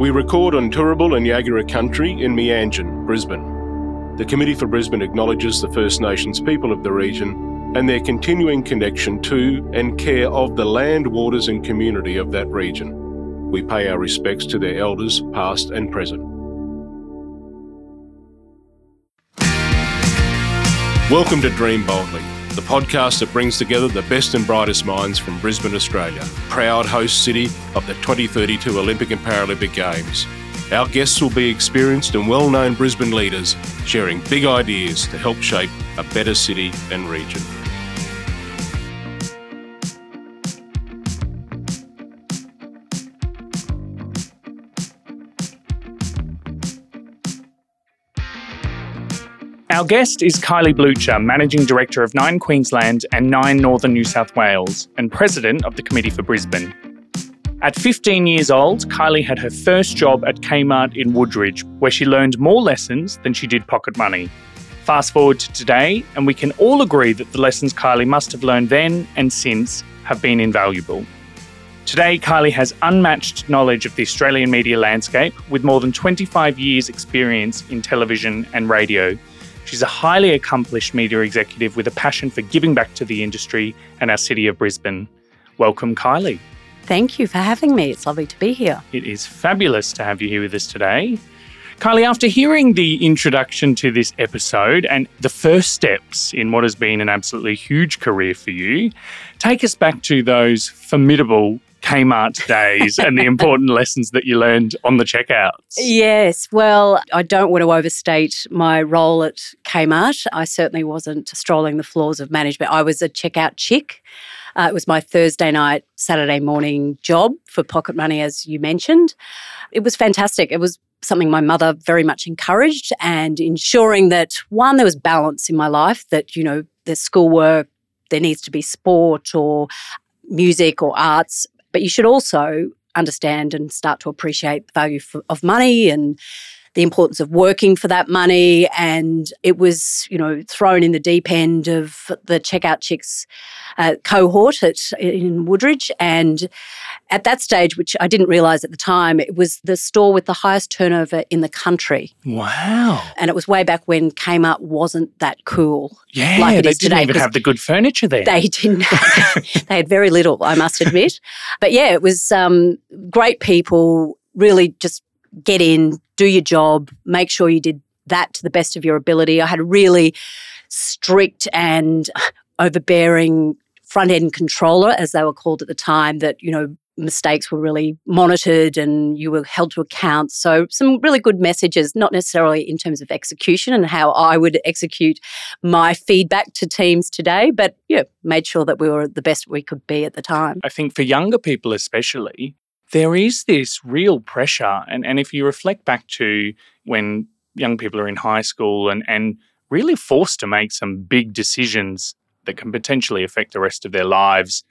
We record on Turrbal and Yagara country in Meanjin, Brisbane. The Committee for Brisbane acknowledges the First Nations people of the region and their continuing connection to and care of the land, waters, and community of that region. We pay our respects to their elders, past and present. Welcome to Dream Boldly, the podcast that brings together the best and brightest minds from Brisbane, Australia, proud host city of the 2032 Olympic and Paralympic Games. Our guests will be experienced and well known Brisbane leaders sharing big ideas to help shape a better city and region. Our guest is Kylie Blucher, Managing Director of Nine Queensland and Nine Northern New South Wales, and President of the Committee for Brisbane. At 15 years old, Kylie had her first job at Kmart in Woodridge, where she learned more lessons than she did pocket money. Fast forward to today, and we can all agree that the lessons Kylie must have learned then and since have been invaluable. Today, Kylie has unmatched knowledge of the Australian media landscape with more than 25 years' experience in television and radio She's a highly accomplished media executive with a passion for giving back to the industry and our city of Brisbane. Welcome, Kylie. Thank you for having me. It's lovely to be here. It is fabulous to have you here with us today. Kylie, after hearing the introduction to this episode and the first steps in what has been an absolutely huge career for you, take us back to those formidable Kmart days and the important lessons that you learned on the checkouts. Yes, well, I don't want to overstate my role at Kmart. I certainly wasn't strolling the floors of management. I was a checkout chick. Uh, it was my Thursday night, Saturday morning job for pocket money, as you mentioned. It was fantastic. It was something my mother very much encouraged and ensuring that one, there was balance in my life, that, you know, there's schoolwork, there needs to be sport or music or arts, but you should also understand and start to appreciate the value for, of money and the importance of working for that money. And it was, you know, thrown in the deep end of the checkout chicks uh, cohort at, in Woodridge. And at that stage, which I didn't realize at the time, it was the store with the highest turnover in the country. Wow. And it was way back when Kmart wasn't that cool. Yeah, like they didn't today, even have the good furniture there. They didn't. they had very little, I must admit. But yeah, it was um, great people, really just get in, do your job, make sure you did that to the best of your ability. I had a really strict and overbearing front end controller, as they were called at the time, that, you know, mistakes were really monitored and you were held to account. So, some really good messages, not necessarily in terms of execution and how I would execute my feedback to teams today, but yeah, made sure that we were the best we could be at the time. I think for younger people, especially, there is this real pressure. And, and if you reflect back to when young people are in high school and, and really forced to make some big decisions that can potentially affect the rest of their lives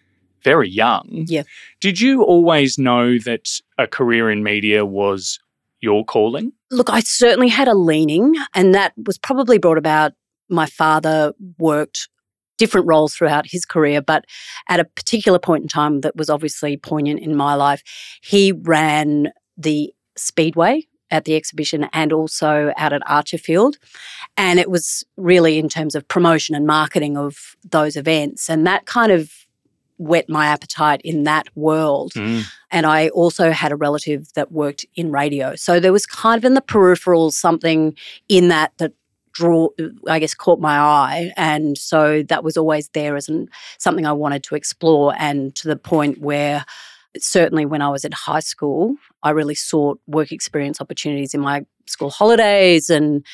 very young. Yeah. Did you always know that a career in media was your calling? Look, I certainly had a leaning, and that was probably brought about. My father worked different roles throughout his career, but at a particular point in time that was obviously poignant in my life, he ran the Speedway at the exhibition and also out at Archerfield. And it was really in terms of promotion and marketing of those events. And that kind of whet my appetite in that world. Mm. And I also had a relative that worked in radio. So there was kind of in the peripheral something in that that draw i guess caught my eye and so that was always there as an, something i wanted to explore and to the point where certainly when i was at high school i really sought work experience opportunities in my school holidays and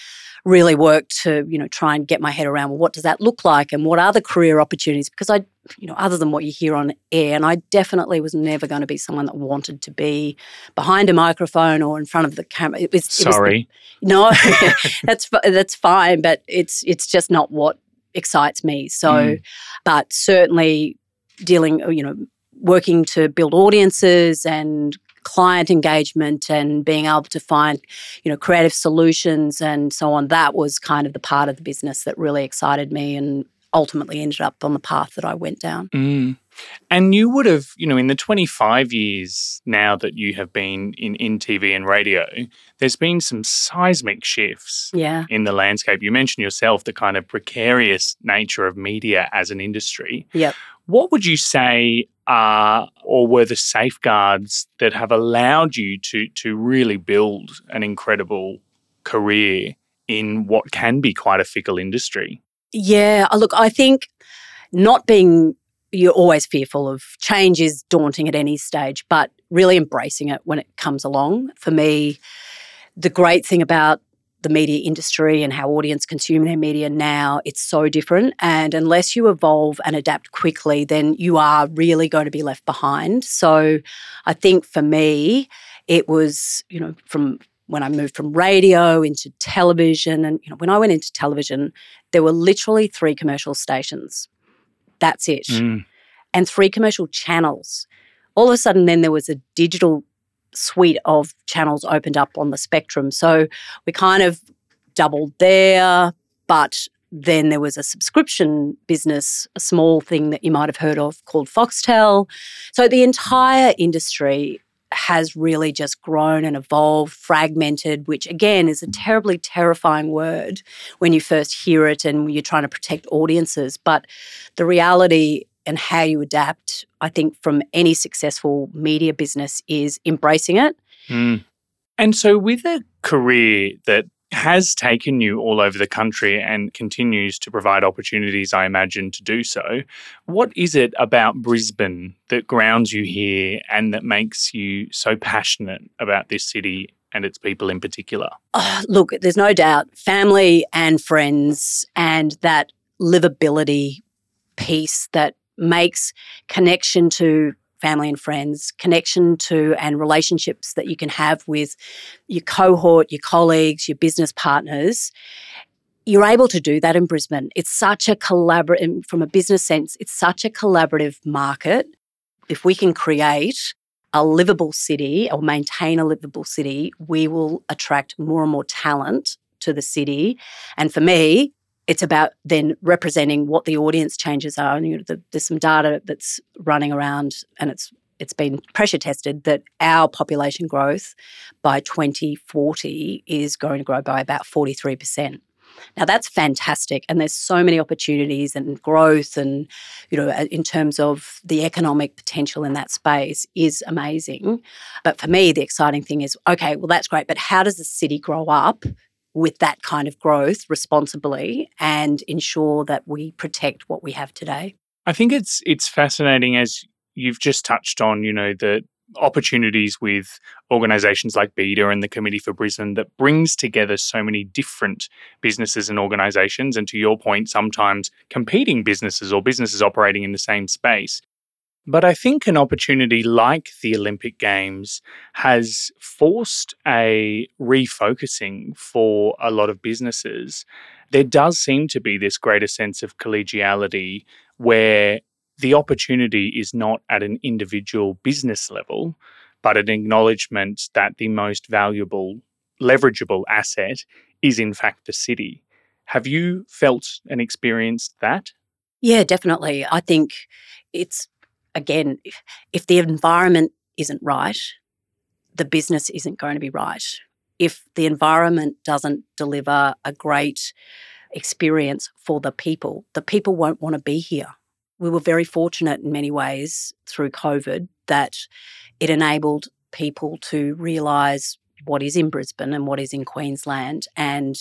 really worked to you know try and get my head around well what does that look like and what are the career opportunities? Because i you know other than what you hear on air and i definitely was never going to be someone that wanted to be behind a microphone or in front of the camera. It was sorry it was, no that's that's fine but it's it's just not what excites me. So mm. but certainly dealing you know working to build audiences and client engagement and being able to find, you know, creative solutions and so on. That was kind of the part of the business that really excited me and ultimately ended up on the path that I went down. Mm. And you would have, you know, in the 25 years now that you have been in, in TV and radio, there's been some seismic shifts yeah. in the landscape. You mentioned yourself the kind of precarious nature of media as an industry. Yep. What would you say are or were the safeguards that have allowed you to to really build an incredible career in what can be quite a fickle industry? Yeah, uh, look, I think not being you're always fearful of change is daunting at any stage, but really embracing it when it comes along. For me, the great thing about the media industry and how audience consume their media now, it's so different. And unless you evolve and adapt quickly, then you are really going to be left behind. So I think for me, it was, you know, from when I moved from radio into television. And, you know, when I went into television, there were literally three commercial stations that's it. Mm. And three commercial channels. All of a sudden, then there was a digital suite of channels opened up on the spectrum. So we kind of doubled there, but then there was a subscription business, a small thing that you might have heard of called Foxtel. So the entire industry has really just grown and evolved, fragmented, which again is a terribly terrifying word when you first hear it and you're trying to protect audiences. But the reality and how you adapt, I think, from any successful media business is embracing it. Mm. And so, with a career that has taken you all over the country and continues to provide opportunities, I imagine, to do so. What is it about Brisbane that grounds you here and that makes you so passionate about this city and its people in particular? Oh, look, there's no doubt family and friends and that livability piece that makes connection to family and friends, connection to and relationships that you can have with your cohort, your colleagues, your business partners. You're able to do that in Brisbane. It's such a collaborative, from a business sense, it's such a collaborative market. If we can create a livable city or maintain a livable city, we will attract more and more talent to the city. And for me, it's about then representing what the audience changes are. And you know, the, there's some data that's running around, and it's it's been pressure tested that our population growth by 2040 is going to grow by about 43 percent. Now that's fantastic, and there's so many opportunities and growth, and you know, in terms of the economic potential in that space is amazing. But for me, the exciting thing is, okay, well that's great, but how does the city grow up with that kind of growth responsibly and ensure that we protect what we have today. I think it's it's fascinating as you've just touched on, you know, the opportunities with organizations like BEDA and the Committee for Brisbane that brings together so many different businesses and organizations and to your point sometimes competing businesses or businesses operating in the same space but I think an opportunity like the Olympic Games has forced a refocusing for a lot of businesses. There does seem to be this greater sense of collegiality where the opportunity is not at an individual business level, but an acknowledgement that the most valuable, leverageable asset is in fact the city. Have you felt and experienced that? Yeah, definitely. I think it's again, if the environment isn't right, the business isn't going to be right. If the environment doesn't deliver a great experience for the people, the people won't want to be here. We were very fortunate in many ways through COVID that it enabled people to realise what is in Brisbane and what is in Queensland. And,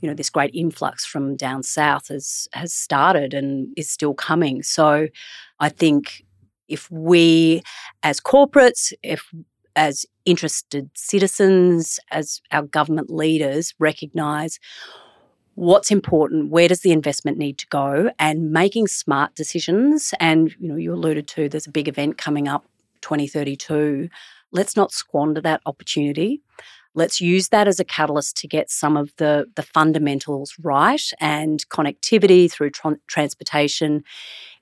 you know, this great influx from down south has has started and is still coming. So I think if we as corporates, if as interested citizens, as our government leaders recognise what's important, where does the investment need to go, and making smart decisions. And you know, you alluded to there's a big event coming up, 2032. Let's not squander that opportunity. Let's use that as a catalyst to get some of the, the fundamentals right and connectivity through tra- transportation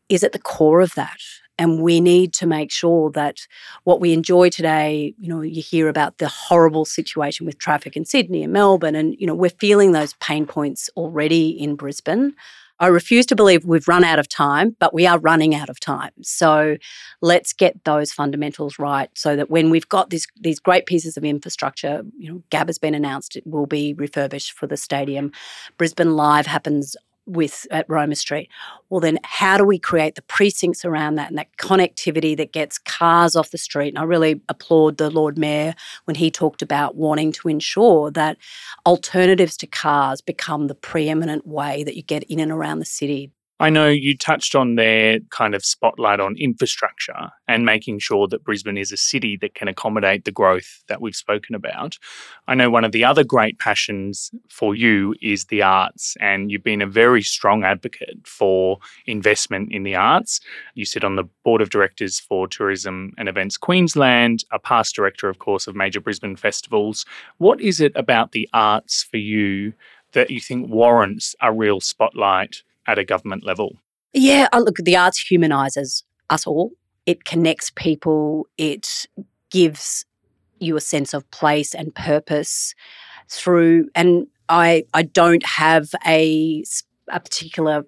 is at the core of that. And we need to make sure that what we enjoy today, you know, you hear about the horrible situation with traffic in Sydney and Melbourne, and, you know, we're feeling those pain points already in Brisbane. I refuse to believe we've run out of time, but we are running out of time. So let's get those fundamentals right so that when we've got this, these great pieces of infrastructure, you know, Gabba has been announced, it will be refurbished for the stadium. Brisbane Live happens with at Roma Street. Well, then how do we create the precincts around that and that connectivity that gets cars off the street? And I really applaud the Lord Mayor when he talked about wanting to ensure that alternatives to cars become the preeminent way that you get in and around the city. I know you touched on their kind of spotlight on infrastructure and making sure that Brisbane is a city that can accommodate the growth that we've spoken about. I know one of the other great passions for you is the arts, and you've been a very strong advocate for investment in the arts. You sit on the board of directors for Tourism and Events Queensland, a past director, of course, of major Brisbane festivals. What is it about the arts for you that you think warrants a real spotlight at a government level? Yeah, oh, look, the arts humanises us all. It connects people. It gives you a sense of place and purpose through. And I, I don't have a, a particular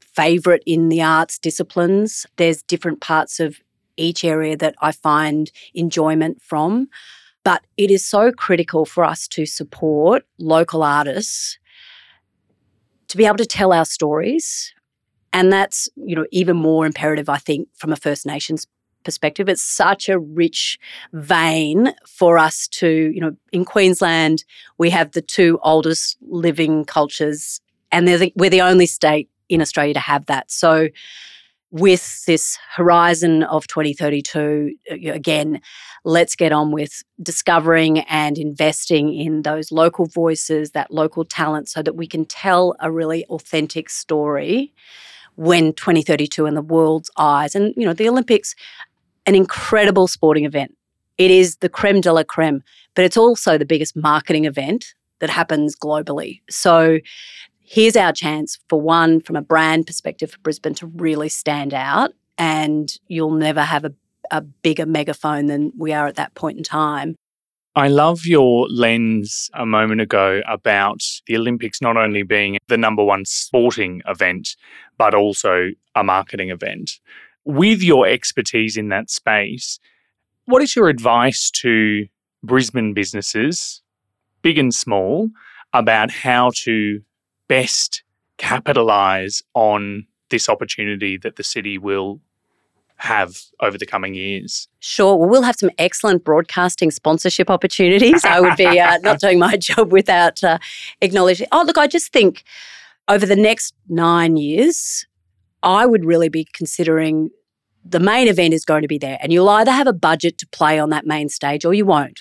favourite in the arts disciplines. There's different parts of each area that I find enjoyment from. But it is so critical for us to support local artists to be able to tell our stories. And that's, you know, even more imperative, I think, from a First Nations perspective. It's such a rich vein for us to, you know, in Queensland, we have the two oldest living cultures, and the, we're the only state in Australia to have that. So, with this horizon of 2032, uh, again, let's get on with discovering and investing in those local voices, that local talent, so that we can tell a really authentic story when 2032 in the world's eyes. And, you know, the Olympics, an incredible sporting event. It is the creme de la creme, but it's also the biggest marketing event that happens globally. So here's our chance for one, from a brand perspective for Brisbane to really stand out. And you'll never have a, a bigger megaphone than we are at that point in time. I love your lens a moment ago about the Olympics not only being the number one sporting event, but also a marketing event. With your expertise in that space, what is your advice to Brisbane businesses, big and small, about how to best capitalize on this opportunity that the city will have over the coming years? Sure. Well, we'll have some excellent broadcasting sponsorship opportunities. I would be uh, not doing my job without uh, acknowledging. Oh, look, I just think over the next nine years, I would really be considering the main event is going to be there, and you'll either have a budget to play on that main stage or you won't.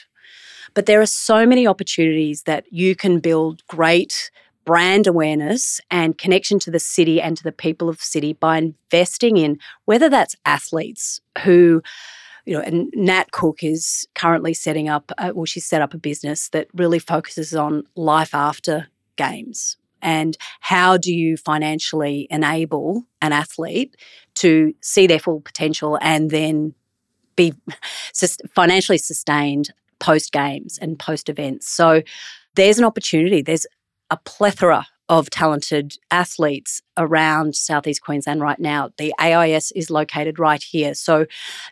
But there are so many opportunities that you can build great brand awareness and connection to the city and to the people of the city by investing in whether that's athletes who you know, and Nat Cook is currently setting up, uh, well, she's set up a business that really focuses on life after games. And how do you financially enable an athlete to see their full potential and then be financially sustained post games and post events? So there's an opportunity. There's a plethora of talented athletes around Southeast Queensland right now. The AIS is located right here. So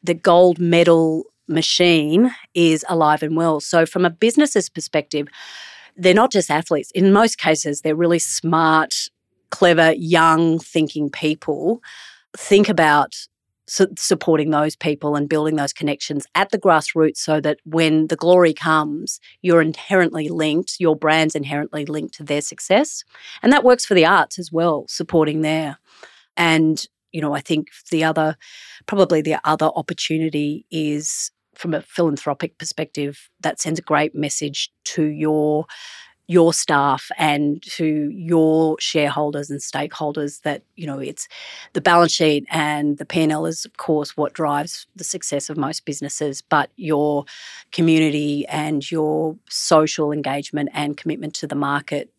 the gold medal machine is alive and well. So, from a business's perspective, they're not just athletes. In most cases, they're really smart, clever, young thinking people. Think about su- supporting those people and building those connections at the grassroots so that when the glory comes, you're inherently linked, your brand's inherently linked to their success. And that works for the arts as well, supporting there. And, you know, I think the other, probably the other opportunity is from a philanthropic perspective, that sends a great message to your your staff and to your shareholders and stakeholders that you know it's the balance sheet and the P&L is of course what drives the success of most businesses but your community and your social engagement and commitment to the market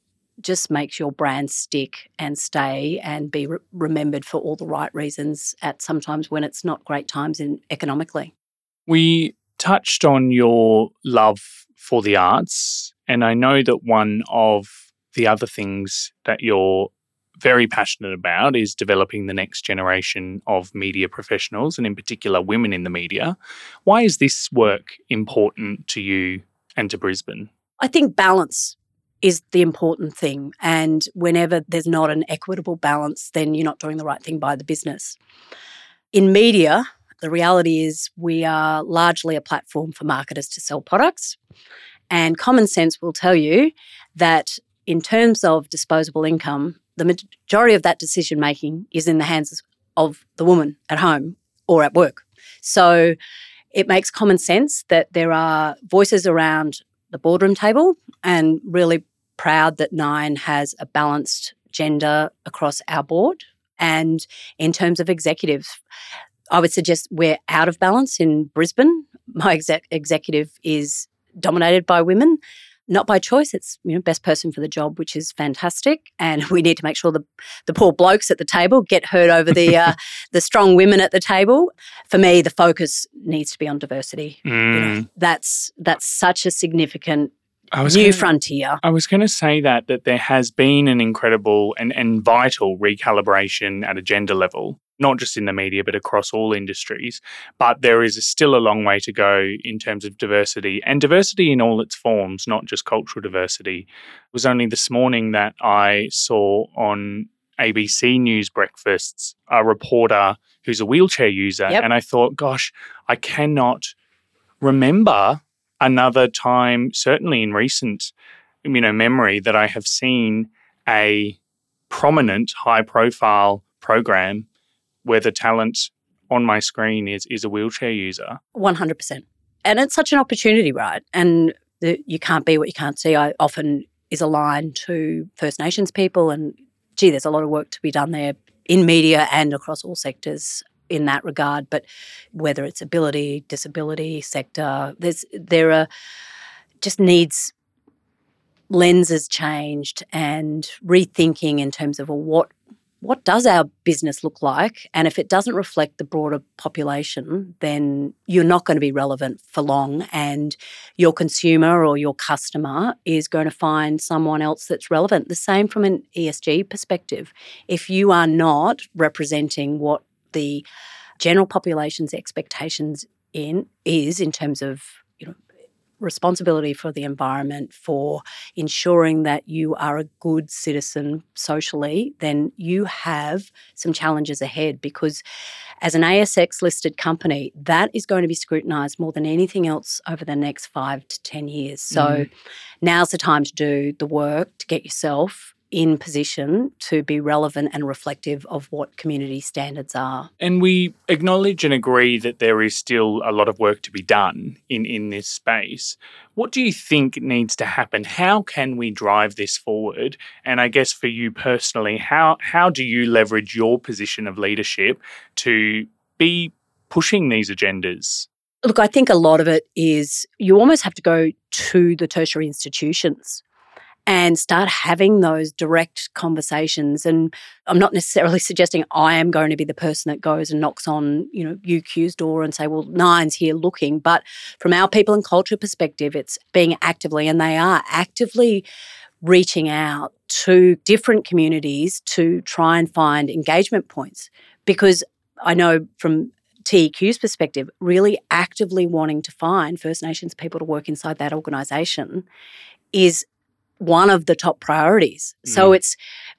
just makes your brand stick and stay and be re- remembered for all the right reasons at sometimes when it's not great times in economically. We touched on your love for the arts and I know that one of the other things that you're very passionate about is developing the next generation of media professionals and, in particular, women in the media. Why is this work important to you and to Brisbane? I think balance is the important thing. And whenever there's not an equitable balance, then you're not doing the right thing by the business. In media, the reality is we are largely a platform for marketers to sell products. And common sense will tell you that in terms of disposable income, the majority of that decision making is in the hands of the woman at home or at work. So it makes common sense that there are voices around the boardroom table and really proud that Nine has a balanced gender across our board. And in terms of executives, I would suggest we're out of balance in Brisbane. My exec- executive is dominated by women, not by choice. It's you know best person for the job, which is fantastic. And we need to make sure the the poor blokes at the table get heard over the uh, the strong women at the table. For me, the focus needs to be on diversity. Mm. You know, that's that's such a significant new gonna, frontier. I was going to say that that there has been an incredible and, and vital recalibration at a gender level not just in the media, but across all industries. But there is still a long way to go in terms of diversity and diversity in all its forms, not just cultural diversity. It was only this morning that I saw on ABC News breakfasts a reporter who's a wheelchair user. Yep. And I thought, gosh, I cannot remember another time, certainly in recent you know, memory, that I have seen a prominent, high profile program where the talent on my screen is is a wheelchair user. One hundred percent, and it's such an opportunity, right? And the, you can't be what you can't see. I often is aligned to First Nations people, and gee, there's a lot of work to be done there in media and across all sectors in that regard. But whether it's ability, disability sector, there's there are just needs lenses changed and rethinking in terms of well, what what does our business look like? And if it doesn't reflect the broader population, then you're not going to be relevant for long. And your consumer or your customer is going to find someone else that's relevant. The same from an ESG perspective. If you are not representing what the general population's expectations in is in terms of you know responsibility for the environment, for ensuring that you are a good citizen socially, then you have some challenges ahead because as an ASX listed company, that is going to be scrutinised more than anything else over the next five to 10 years. So mm. now's the time to do the work to get yourself in position to be relevant and reflective of what community standards are. And we acknowledge and agree that there is still a lot of work to be done in, in this space. What do you think needs to happen? How can we drive this forward? And I guess for you personally, how how do you leverage your position of leadership to be pushing these agendas? Look, I think a lot of it is you almost have to go to the tertiary institutions and start having those direct conversations. And I'm not necessarily suggesting I am going to be the person that goes and knocks on, you know, UQ's door and say, well, Nine's here looking. But from our people and culture perspective, it's being actively, and they are actively reaching out to different communities to try and find engagement points. Because I know from TEQ's perspective, really actively wanting to find First Nations people to work inside that organisation is one of the top priorities. Mm. So it's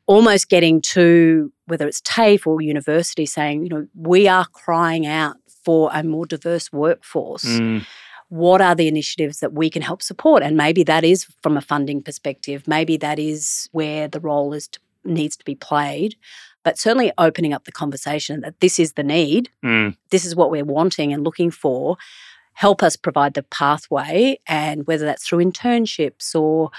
almost getting to whether it's TAFE or university saying, you know, we are crying out for a more diverse workforce. Mm. What are the initiatives that we can help support? And maybe that is from a funding perspective. Maybe that is where the role is to, needs to be played. But certainly opening up the conversation that this is the need, mm. this is what we're wanting and looking for help us provide the pathway and whether that's through internships or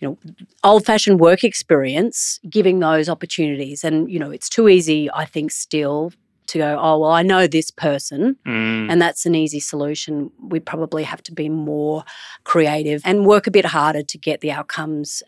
you know old fashioned work experience giving those opportunities. And you know it's too easy i think still to go oh well i know this person mm. and that's an easy solution. We probably have to be more creative and work a bit harder to get the outcomes.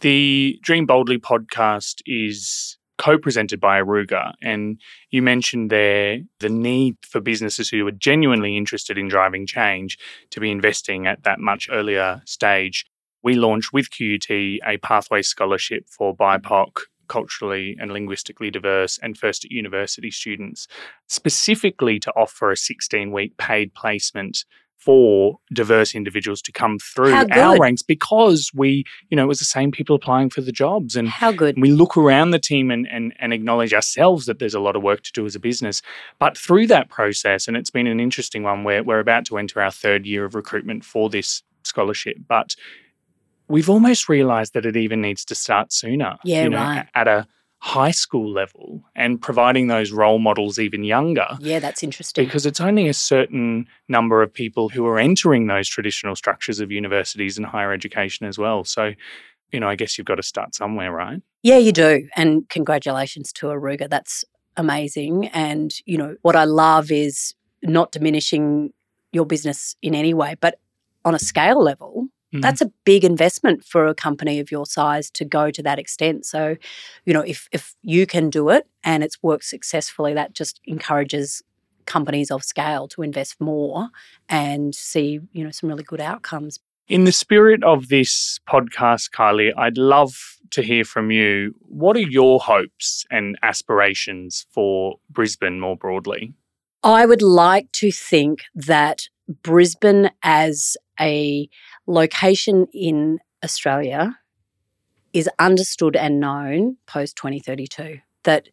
The dream boldly podcast is co-presented by Aruga, and you mentioned there the need for businesses who are genuinely interested in driving change to be investing at that much earlier stage. We launched with QUT a pathway scholarship for BIPOC culturally and linguistically diverse and first at university students, specifically to offer a 16 week paid placement for diverse individuals to come through our ranks because we, you know, it was the same people applying for the jobs. And how good. We look around the team and, and, and acknowledge ourselves that there's a lot of work to do as a business. But through that process, and it's been an interesting one where we're about to enter our third year of recruitment for this scholarship, but we've almost realized that it even needs to start sooner. Yeah, you know, right. At a high school level and providing those role models even younger. Yeah, that's interesting. Because it's only a certain number of people who are entering those traditional structures of universities and higher education as well. So, you know, I guess you've got to start somewhere, right? Yeah, you do. And congratulations to Aruga. That's amazing. And, you know, what I love is not diminishing your business in any way, but on a scale level, Mm-hmm. That's a big investment for a company of your size to go to that extent. So, you know, if if you can do it and it's worked successfully, that just encourages companies of scale to invest more and see, you know, some really good outcomes. In the spirit of this podcast, Kylie, I'd love to hear from you. What are your hopes and aspirations for Brisbane more broadly? I would like to think that Brisbane as a location in Australia is understood and known post 2032. That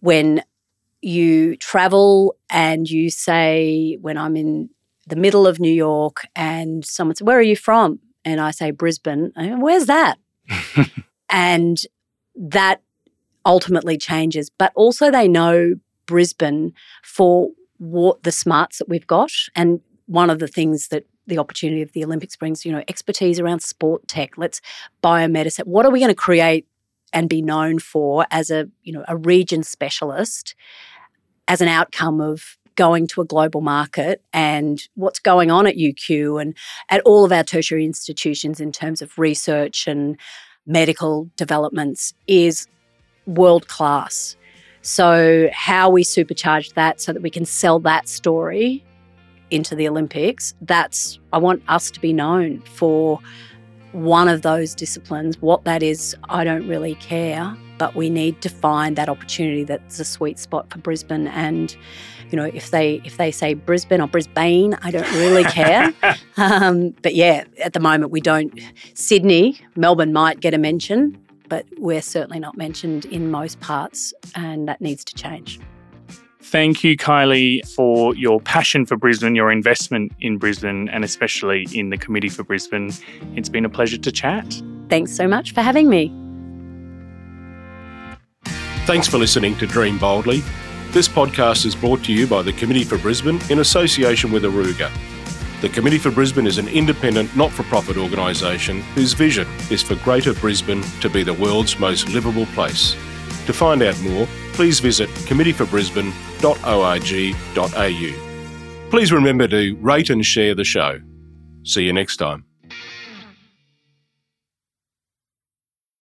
when you travel and you say, when I'm in the middle of New York and someone says, Where are you from? And I say, Brisbane. I go, Where's that? and that ultimately changes. But also, they know Brisbane for what the smarts that we've got. And one of the things that the opportunity of the Olympics brings, you know, expertise around sport tech. Let's biomedicine. What are we going to create and be known for as a, you know, a region specialist as an outcome of going to a global market and what's going on at UQ and at all of our tertiary institutions in terms of research and medical developments is world class. So, how we supercharge that so that we can sell that story into the Olympics, that's, I want us to be known for one of those disciplines. What that is, I don't really care, but we need to find that opportunity that's a sweet spot for Brisbane. And, you know, if they if they say Brisbane or Brisbane, I don't really care. um, but yeah, at the moment we don't. Sydney, Melbourne might get a mention, but we're certainly not mentioned in most parts, and that needs to change. Thank you, Kylie, for your passion for Brisbane, your investment in Brisbane, and especially in the Committee for Brisbane. It's been a pleasure to chat. Thanks so much for having me. Thanks for listening to Dream Boldly. This podcast is brought to you by the Committee for Brisbane in association with Aruga. The Committee for Brisbane is an independent, not for profit organisation whose vision is for Greater Brisbane to be the world's most livable place. To find out more, please visit committeeforbrisbane.org.au. Please remember to rate and share the show. See you next time.